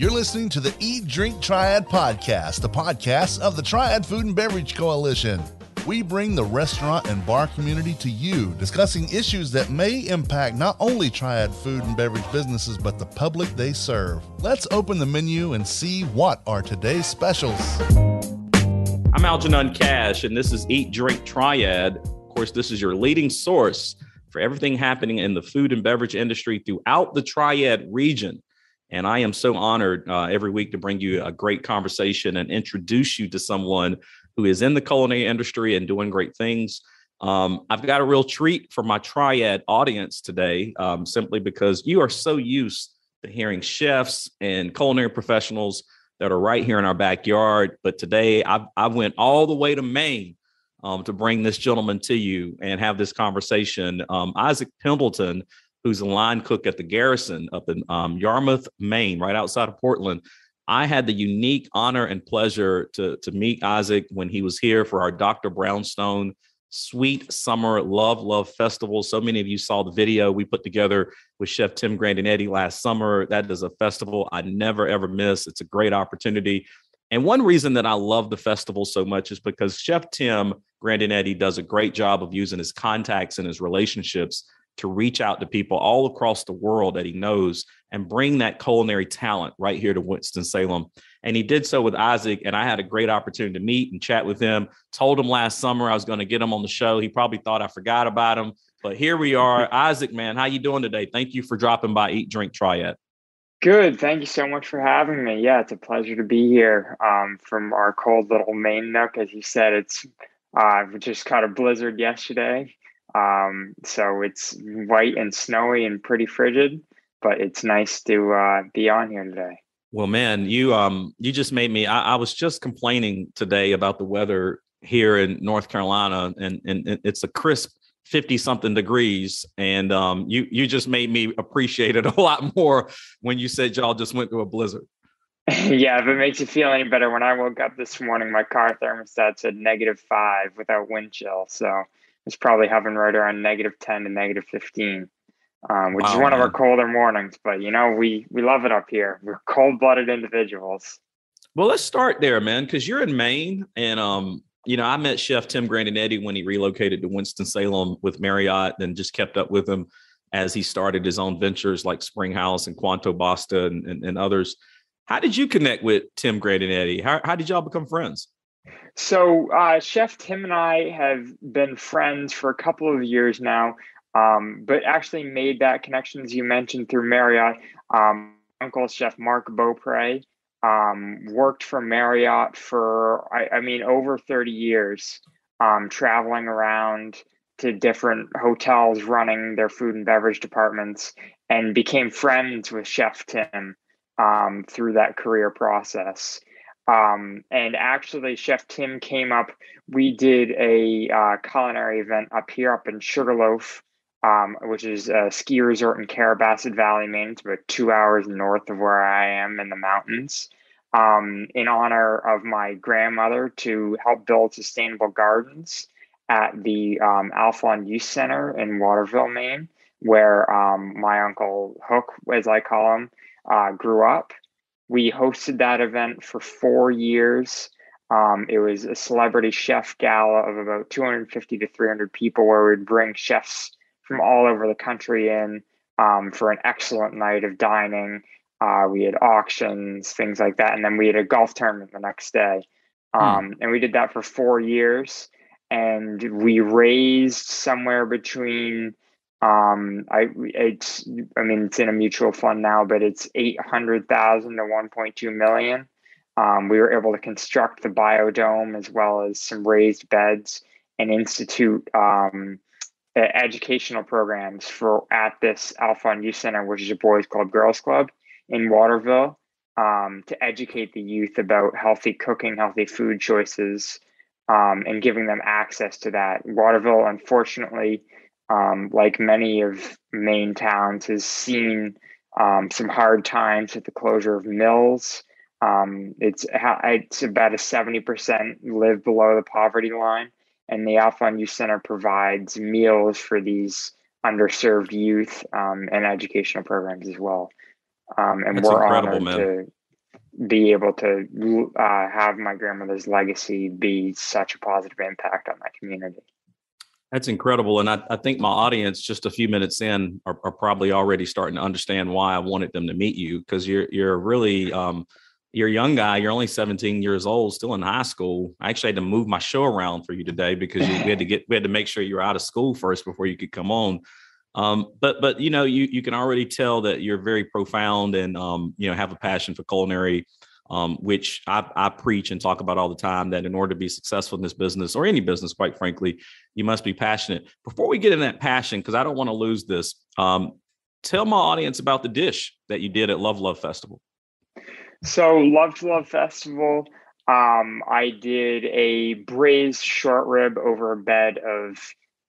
You're listening to the Eat Drink Triad podcast, the podcast of the Triad Food and Beverage Coalition. We bring the restaurant and bar community to you, discussing issues that may impact not only Triad food and beverage businesses, but the public they serve. Let's open the menu and see what are today's specials. I'm Algernon Cash, and this is Eat Drink Triad. Of course, this is your leading source for everything happening in the food and beverage industry throughout the Triad region. And I am so honored uh, every week to bring you a great conversation and introduce you to someone who is in the culinary industry and doing great things. Um, I've got a real treat for my triad audience today, um, simply because you are so used to hearing chefs and culinary professionals that are right here in our backyard. But today I, I went all the way to Maine um, to bring this gentleman to you and have this conversation. Um, Isaac Pendleton who's a line cook at the Garrison up in um, Yarmouth, Maine, right outside of Portland. I had the unique honor and pleasure to, to meet Isaac when he was here for our Dr. Brownstone Sweet Summer Love Love Festival. So many of you saw the video we put together with Chef Tim Grandinetti last summer. That is a festival I never ever miss. It's a great opportunity. And one reason that I love the festival so much is because Chef Tim Grandinetti does a great job of using his contacts and his relationships to reach out to people all across the world that he knows and bring that culinary talent right here to Winston-Salem. And he did so with Isaac. And I had a great opportunity to meet and chat with him. Told him last summer I was going to get him on the show. He probably thought I forgot about him, but here we are. Isaac, man, how you doing today? Thank you for dropping by Eat, Drink, Triad. Good. Thank you so much for having me. Yeah, it's a pleasure to be here um, from our cold little Maine nook. As you said, it's uh, just caught a blizzard yesterday. Um, so it's white and snowy and pretty frigid, but it's nice to uh, be on here today. Well, man, you um you just made me. I, I was just complaining today about the weather here in North Carolina, and and it's a crisp 50 something degrees and um, you you just made me appreciate it a lot more when you said y'all just went through a blizzard yeah if it makes you feel any better when i woke up this morning my car thermostat said negative five without wind chill so it's probably hovering right around negative 10 to negative 15, um, which wow, is one man. of our colder mornings. But, you know, we, we love it up here. We're cold blooded individuals. Well, let's start there, man, because you're in Maine. And, um, you know, I met Chef Tim Grandinetti when he relocated to Winston-Salem with Marriott and just kept up with him as he started his own ventures like Spring House and Quanto Basta and, and, and others. How did you connect with Tim Grandinetti? How, how did y'all become friends? So, uh, Chef Tim and I have been friends for a couple of years now, um, but actually made that connection, as you mentioned, through Marriott. Um, Uncle Chef Mark Beaupre um, worked for Marriott for, I, I, mean, over 30 years, um, traveling around to different hotels, running their food and beverage departments, and became friends with Chef Tim um, through that career process. Um, and actually, Chef Tim came up. We did a uh, culinary event up here, up in Sugarloaf, um, which is a ski resort in Carrabassett Valley, Maine. It's about two hours north of where I am in the mountains. Um, in honor of my grandmother to help build sustainable gardens at the um, Alfond Youth Center in Waterville, Maine, where um, my uncle Hook, as I call him, uh, grew up. We hosted that event for four years. Um, it was a celebrity chef gala of about 250 to 300 people where we'd bring chefs from all over the country in um, for an excellent night of dining. Uh, we had auctions, things like that. And then we had a golf tournament the next day. Hmm. Um, And we did that for four years. And we raised somewhere between um, I it's I mean it's in a mutual fund now, but it's eight hundred thousand to one point two million. Um, we were able to construct the biodome as well as some raised beds and institute um, educational programs for at this Alfond Youth Center, which is a boys club, girls club in Waterville, um, to educate the youth about healthy cooking, healthy food choices, um, and giving them access to that. Waterville, unfortunately, um, like many of Maine towns, has seen um, some hard times with the closure of mills. Um, it's it's about a seventy percent live below the poverty line, and the Alfond Youth Center provides meals for these underserved youth um, and educational programs as well. Um, and That's we're honored man. to be able to uh, have my grandmother's legacy be such a positive impact on my community. That's incredible. And I, I think my audience, just a few minutes in, are, are, probably already starting to understand why I wanted them to meet you because you're you're really um, you're a young guy. You're only 17 years old, still in high school. I actually had to move my show around for you today because you, we had to get we had to make sure you were out of school first before you could come on. Um, but but you know you you can already tell that you're very profound and um, you know have a passion for culinary um, which I, I, preach and talk about all the time that in order to be successful in this business or any business, quite frankly, you must be passionate. Before we get in that passion, because I don't want to lose this, um, tell my audience about the dish that you did at Love Love Festival. So, Love Love Festival, um, I did a braised short rib over a bed of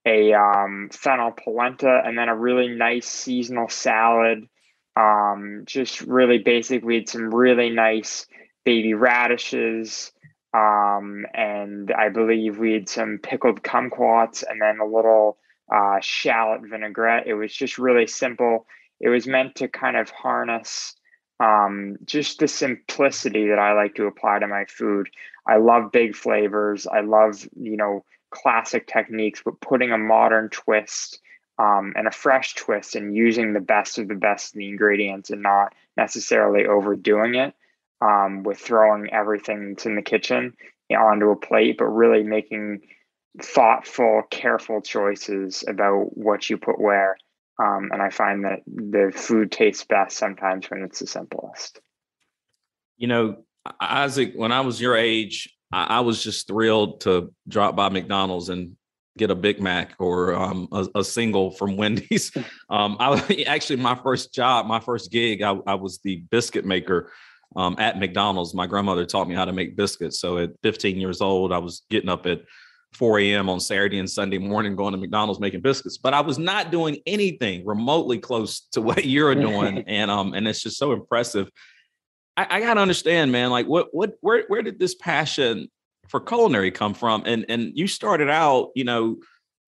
a um, fennel polenta and then a really nice seasonal salad um, just really basic. We had some really nice baby radishes, um, and I believe we had some pickled kumquats and then a little uh, shallot vinaigrette. It was just really simple. It was meant to kind of harness um, just the simplicity that I like to apply to my food. I love big flavors. I love, you know, classic techniques, but putting a modern twist um, and a fresh twist and using the best of the best of the ingredients and not necessarily overdoing it um, with throwing everything that's in the kitchen onto a plate, but really making thoughtful, careful choices about what you put where. Um, and I find that the food tastes best sometimes when it's the simplest. You know, Isaac, when I was your age, I, I was just thrilled to drop by McDonald's and get a Big Mac or um, a, a, single from Wendy's. Um, I actually my first job, my first gig, I, I was the biscuit maker um, at McDonald's. My grandmother taught me how to make biscuits. So at 15 years old, I was getting up at 4 a.m. on Saturday and Sunday morning going to McDonald's making biscuits. But I was not doing anything remotely close to what you're doing, and um, and it's just so impressive. I, I got to understand, man. Like, what what where where did this passion for culinary come from? And and you started out, you know,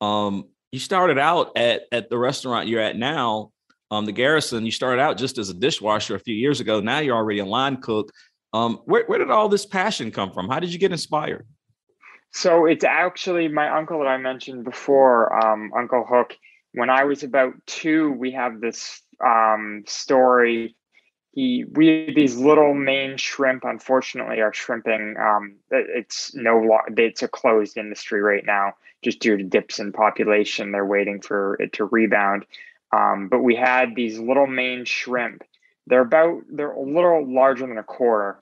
um, you started out at at the restaurant you're at now, um, the Garrison. You started out just as a dishwasher a few years ago. Now you're already a line cook. Um, where where did all this passion come from? How did you get inspired? So it's actually my uncle that I mentioned before, um, Uncle Hook. When I was about two, we have this um, story he we these little Maine shrimp unfortunately are shrimping um, it's no it's a closed industry right now just due to dips in population. They're waiting for it to rebound. Um, but we had these little Maine shrimp. They're about they're a little larger than a quarter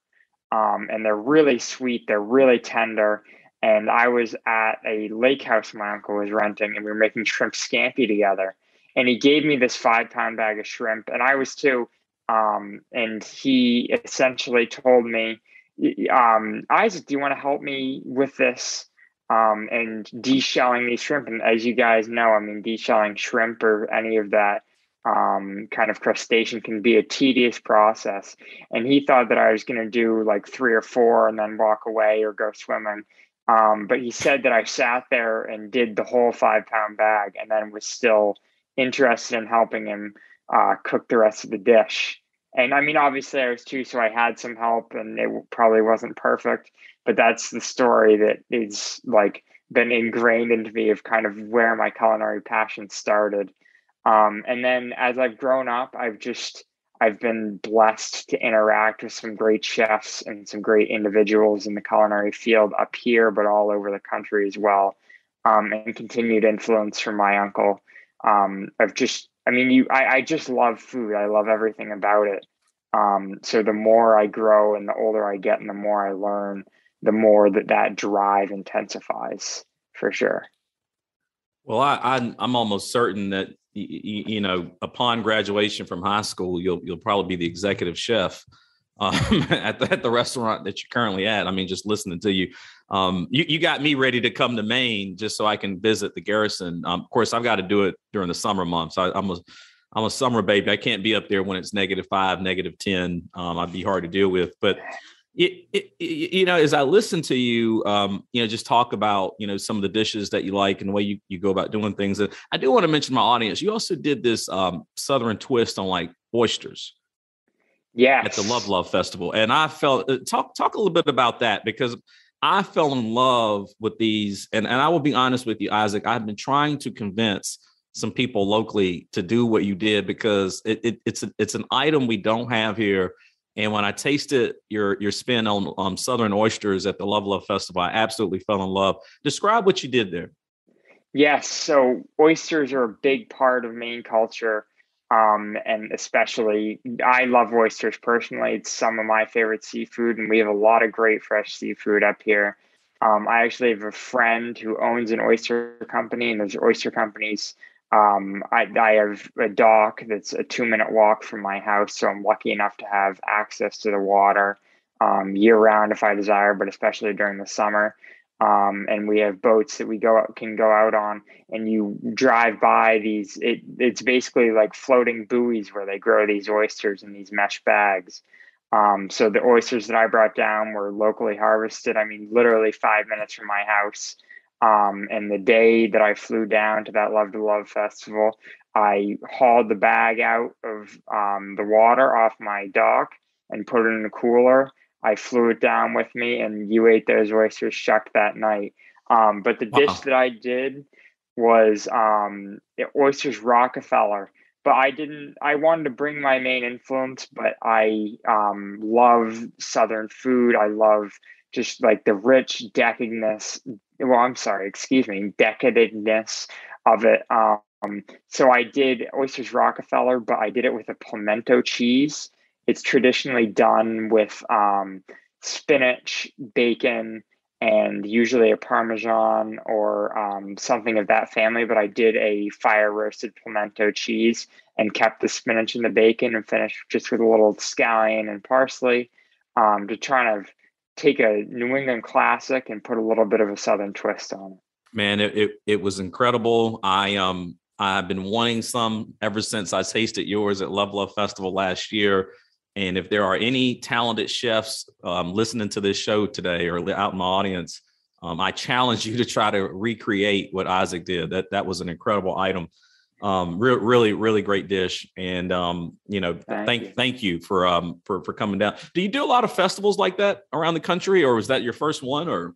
um, and they're really sweet. They're really tender. And i was at a lake house my uncle was renting and we were making shrimp scampi together. And he gave me this five pound bag of shrimp and i was too um, and he essentially told me, um, Isaac, do you want to help me with this? Um, and deshelling these shrimp. And as you guys know, I mean, deshelling shrimp or any of that um, kind of crustacean can be a tedious process. And he thought that I was going to do like three or four and then walk away or go swimming. Um, but he said that I sat there and did the whole five pound bag and then was still interested in helping him uh, cook the rest of the dish and I mean, obviously, I was two, so I had some help, and it probably wasn't perfect. But that's the story that is like been ingrained into me of kind of where my culinary passion started. Um, and then as I've grown up, I've just I've been blessed to interact with some great chefs and some great individuals in the culinary field up here, but all over the country as well. Um, and continued influence from my uncle um, of just I mean, you, I, I just love food. I love everything about it. Um, so the more I grow and the older I get and the more I learn, the more that that drive intensifies for sure. Well, I, I I'm almost certain that you, you know upon graduation from high school, you'll you'll probably be the executive chef um, at, the, at the restaurant that you're currently at. I mean, just listening to you, um, you, you got me ready to come to Maine just so I can visit the Garrison. Um, of course, I've got to do it during the summer months. I, am a I'm a summer baby. I can't be up there when it's negative five, negative ten. Um, I'd be hard to deal with. But it, it, it, you know, as I listen to you, um, you know, just talk about you know some of the dishes that you like and the way you, you go about doing things. And I do want to mention my audience. You also did this um, southern twist on like oysters. Yeah, at the Love Love Festival, and I felt uh, talk talk a little bit about that because I fell in love with these, and and I will be honest with you, Isaac. I've been trying to convince some people locally to do what you did because it, it it's a, it's an item we don't have here. And when I tasted your your spin on um, Southern oysters at the Love Love Festival, I absolutely fell in love. Describe what you did there. Yes, so oysters are a big part of Maine culture, um, and especially I love oysters personally. It's some of my favorite seafood, and we have a lot of great fresh seafood up here. Um, I actually have a friend who owns an oyster company, and there's oyster companies um, I, I have a dock that's a two minute walk from my house, so I'm lucky enough to have access to the water um, year round if I desire, but especially during the summer. Um, and we have boats that we go out, can go out on, and you drive by these. It, it's basically like floating buoys where they grow these oysters in these mesh bags. Um, so the oysters that I brought down were locally harvested. I mean, literally five minutes from my house. Um, and the day that I flew down to that Love to Love festival, I hauled the bag out of um, the water off my dock and put it in a cooler. I flew it down with me, and you ate those oysters shucked that night. Um, but the wow. dish that I did was um, oysters Rockefeller. But I didn't. I wanted to bring my main influence, but I um, love Southern food. I love just like the rich decadness well i'm sorry excuse me decadentness of it um, so i did oysters rockefeller but i did it with a pimento cheese it's traditionally done with um, spinach bacon and usually a parmesan or um, something of that family but i did a fire roasted pimento cheese and kept the spinach and the bacon and finished just with a little scallion and parsley um, to try to take a New England classic and put a little bit of a Southern twist on it. Man, it, it, it was incredible. I um I've been wanting some ever since I tasted yours at Love Love Festival last year. And if there are any talented chefs um, listening to this show today or out in the audience, um, I challenge you to try to recreate what Isaac did. That that was an incredible item. Um re- really really great dish. And um you know thank thank, you. thank you for um for for coming down. Do you do a lot of festivals like that around the country or was that your first one or?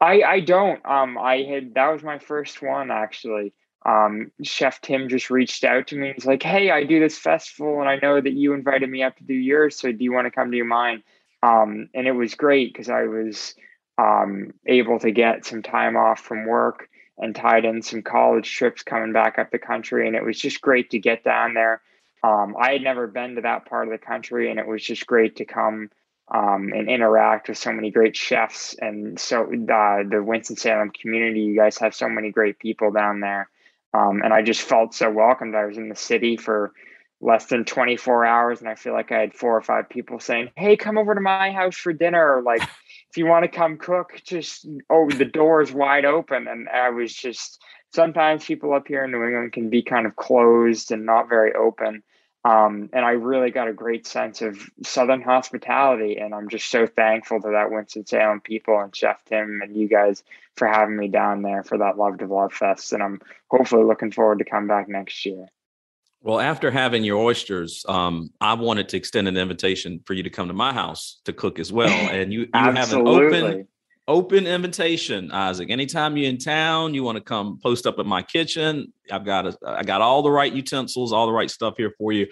I i don't. Um i had that was my first one actually um chef tim just reached out to me he's like hey i do this festival and i know that you invited me up to do yours so do you want to come to mine um and it was great because i was um able to get some time off from work and tied in some college trips coming back up the country. And it was just great to get down there. Um, I had never been to that part of the country, and it was just great to come um, and interact with so many great chefs. And so uh, the Winston-Salem community, you guys have so many great people down there. Um, and I just felt so welcomed. I was in the city for less than 24 hours and i feel like i had four or five people saying hey come over to my house for dinner or like if you want to come cook just oh the door is wide open and i was just sometimes people up here in new england can be kind of closed and not very open um, and i really got a great sense of southern hospitality and i'm just so thankful to that winston-salem people and chef tim and you guys for having me down there for that love to love fest and i'm hopefully looking forward to come back next year well, after having your oysters, um, I wanted to extend an invitation for you to come to my house to cook as well. And you, you have an open open invitation, Isaac. Anytime you're in town, you want to come post up at my kitchen. I've got a, I got all the right utensils, all the right stuff here for you.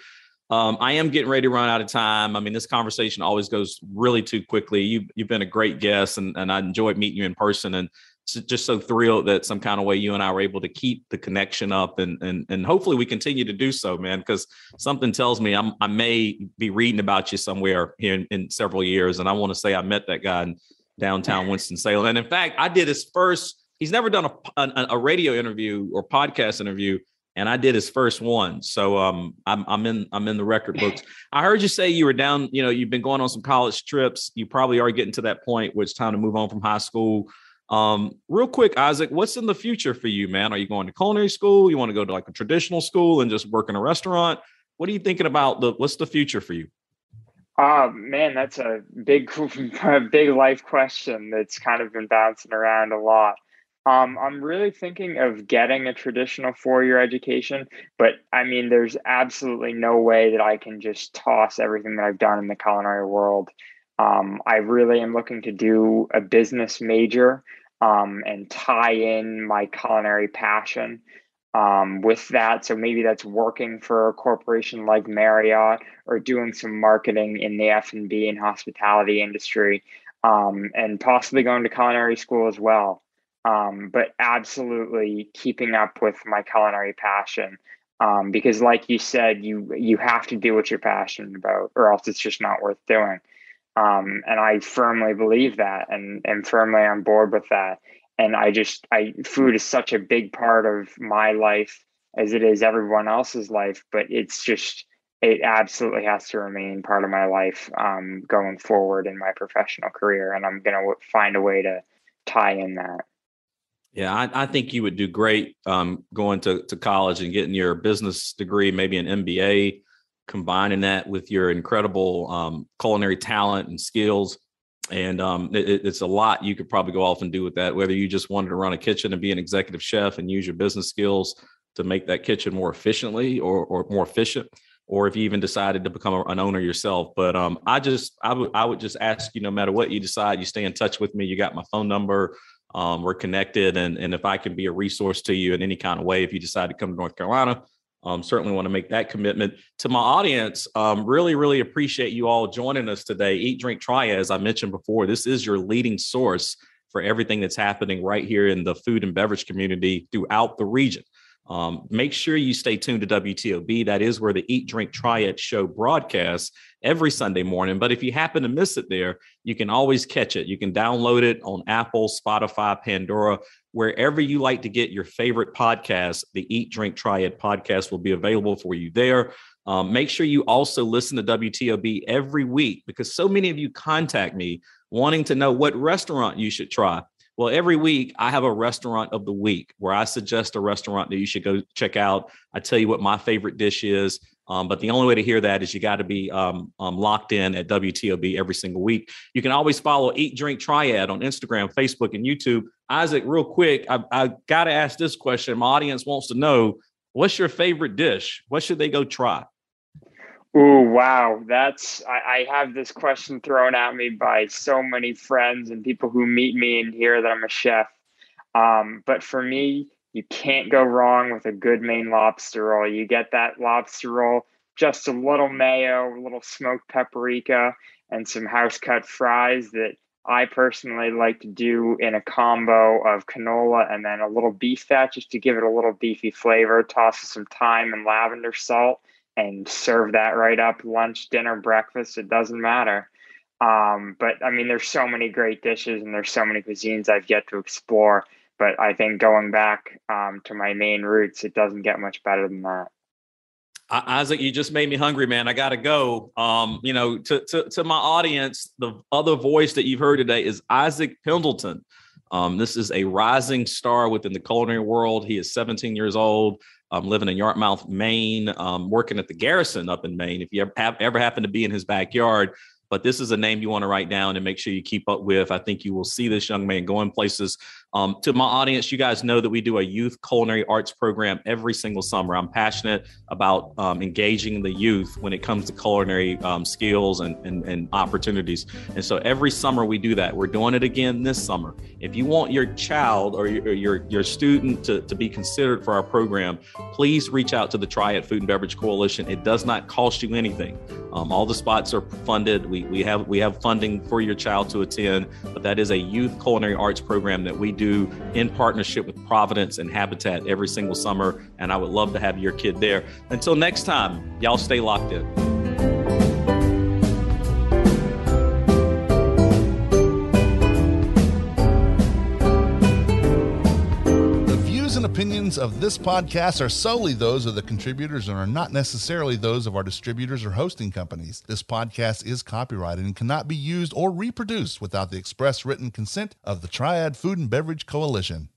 Um, I am getting ready to run out of time. I mean, this conversation always goes really too quickly. You, you've been a great guest, and, and I enjoyed meeting you in person. And just so thrilled that some kind of way you and I were able to keep the connection up and and and hopefully we continue to do so, man. Because something tells me I'm, i may be reading about you somewhere here in, in several years, and I want to say I met that guy in downtown Winston Salem. And in fact, I did his first. He's never done a, a, a radio interview or podcast interview, and I did his first one. So um, I'm I'm in I'm in the record books. I heard you say you were down. You know, you've been going on some college trips. You probably are getting to that point where it's time to move on from high school um, real quick, Isaac, what's in the future for you, man? Are you going to culinary school? You want to go to like a traditional school and just work in a restaurant? What are you thinking about? The what's the future for you? Uh man, that's a big, big life question that's kind of been bouncing around a lot. Um, I'm really thinking of getting a traditional four year education, but I mean, there's absolutely no way that I can just toss everything that I've done in the culinary world. Um, I really am looking to do a business major um, and tie in my culinary passion um, with that. So maybe that's working for a corporation like Marriott or doing some marketing in the F and B and hospitality industry, um, and possibly going to culinary school as well. Um, but absolutely keeping up with my culinary passion. Um, because, like you said, you you have to do what you're passionate about, or else it's just not worth doing. Um, and I firmly believe that, and and firmly on board with that and I just I food is such a big part of my life as it is everyone else's life, but it's just it absolutely has to remain part of my life um, going forward in my professional career, and I'm gonna find a way to tie in that. Yeah, I, I think you would do great um, going to, to college and getting your business degree, maybe an MBA, combining that with your incredible um, culinary talent and skills and um, it, it's a lot you could probably go off and do with that. Whether you just wanted to run a kitchen and be an executive chef and use your business skills to make that kitchen more efficiently or, or more efficient, or if you even decided to become an owner yourself. But um, I just I would would just ask you, no matter what you decide, you stay in touch with me. You got my phone number. Um, we're connected, and and if I can be a resource to you in any kind of way, if you decide to come to North Carolina, um, certainly want to make that commitment to my audience. Um, really, really appreciate you all joining us today. Eat, Drink, Try, as I mentioned before, this is your leading source for everything that's happening right here in the food and beverage community throughout the region. Um, make sure you stay tuned to WTOB. That is where the Eat, Drink, Triad show broadcasts every Sunday morning. But if you happen to miss it there, you can always catch it. You can download it on Apple, Spotify, Pandora, wherever you like to get your favorite podcast. The Eat, Drink, Triad podcast will be available for you there. Um, make sure you also listen to WTOB every week because so many of you contact me wanting to know what restaurant you should try. Well, every week I have a restaurant of the week where I suggest a restaurant that you should go check out. I tell you what my favorite dish is. Um, but the only way to hear that is you got to be um, um, locked in at WTOB every single week. You can always follow Eat Drink Triad on Instagram, Facebook, and YouTube. Isaac, real quick, I, I got to ask this question. My audience wants to know what's your favorite dish? What should they go try? Oh wow, that's I, I, have this question thrown at me by so many friends and people who meet me and hear that I'm a chef. Um, but for me, you can't go wrong with a good Maine lobster roll. You get that lobster roll, just a little mayo, a little smoked paprika, and some house cut fries that I personally like to do in a combo of canola and then a little beef fat just to give it a little beefy flavor. Toss some thyme and lavender salt and serve that right up lunch, dinner, breakfast. It doesn't matter. Um, but I mean, there's so many great dishes and there's so many cuisines I've yet to explore. But I think going back um, to my main roots, it doesn't get much better than that. Isaac, you just made me hungry, man. I gotta go. Um, you know, to, to to my audience, the other voice that you've heard today is Isaac Pendleton. Um, this is a rising star within the culinary world. He is 17 years old um, living in Yarmouth, Maine, um, working at the Garrison up in Maine. If you ever, have, ever happen to be in his backyard, but this is a name you want to write down and make sure you keep up with. I think you will see this young man going places. Um, to my audience, you guys know that we do a youth culinary arts program every single summer. I'm passionate about um, engaging the youth when it comes to culinary um, skills and, and, and opportunities. And so every summer we do that. We're doing it again this summer. If you want your child or your, your, your student to, to be considered for our program, please reach out to the Triad Food and Beverage Coalition. It does not cost you anything. Um, all the spots are funded. We we have we have funding for your child to attend, but that is a youth culinary arts program that we do in partnership with Providence and Habitat every single summer. And I would love to have your kid there. Until next time, y'all stay locked in. Opinions of this podcast are solely those of the contributors and are not necessarily those of our distributors or hosting companies. This podcast is copyrighted and cannot be used or reproduced without the express written consent of the Triad Food and Beverage Coalition.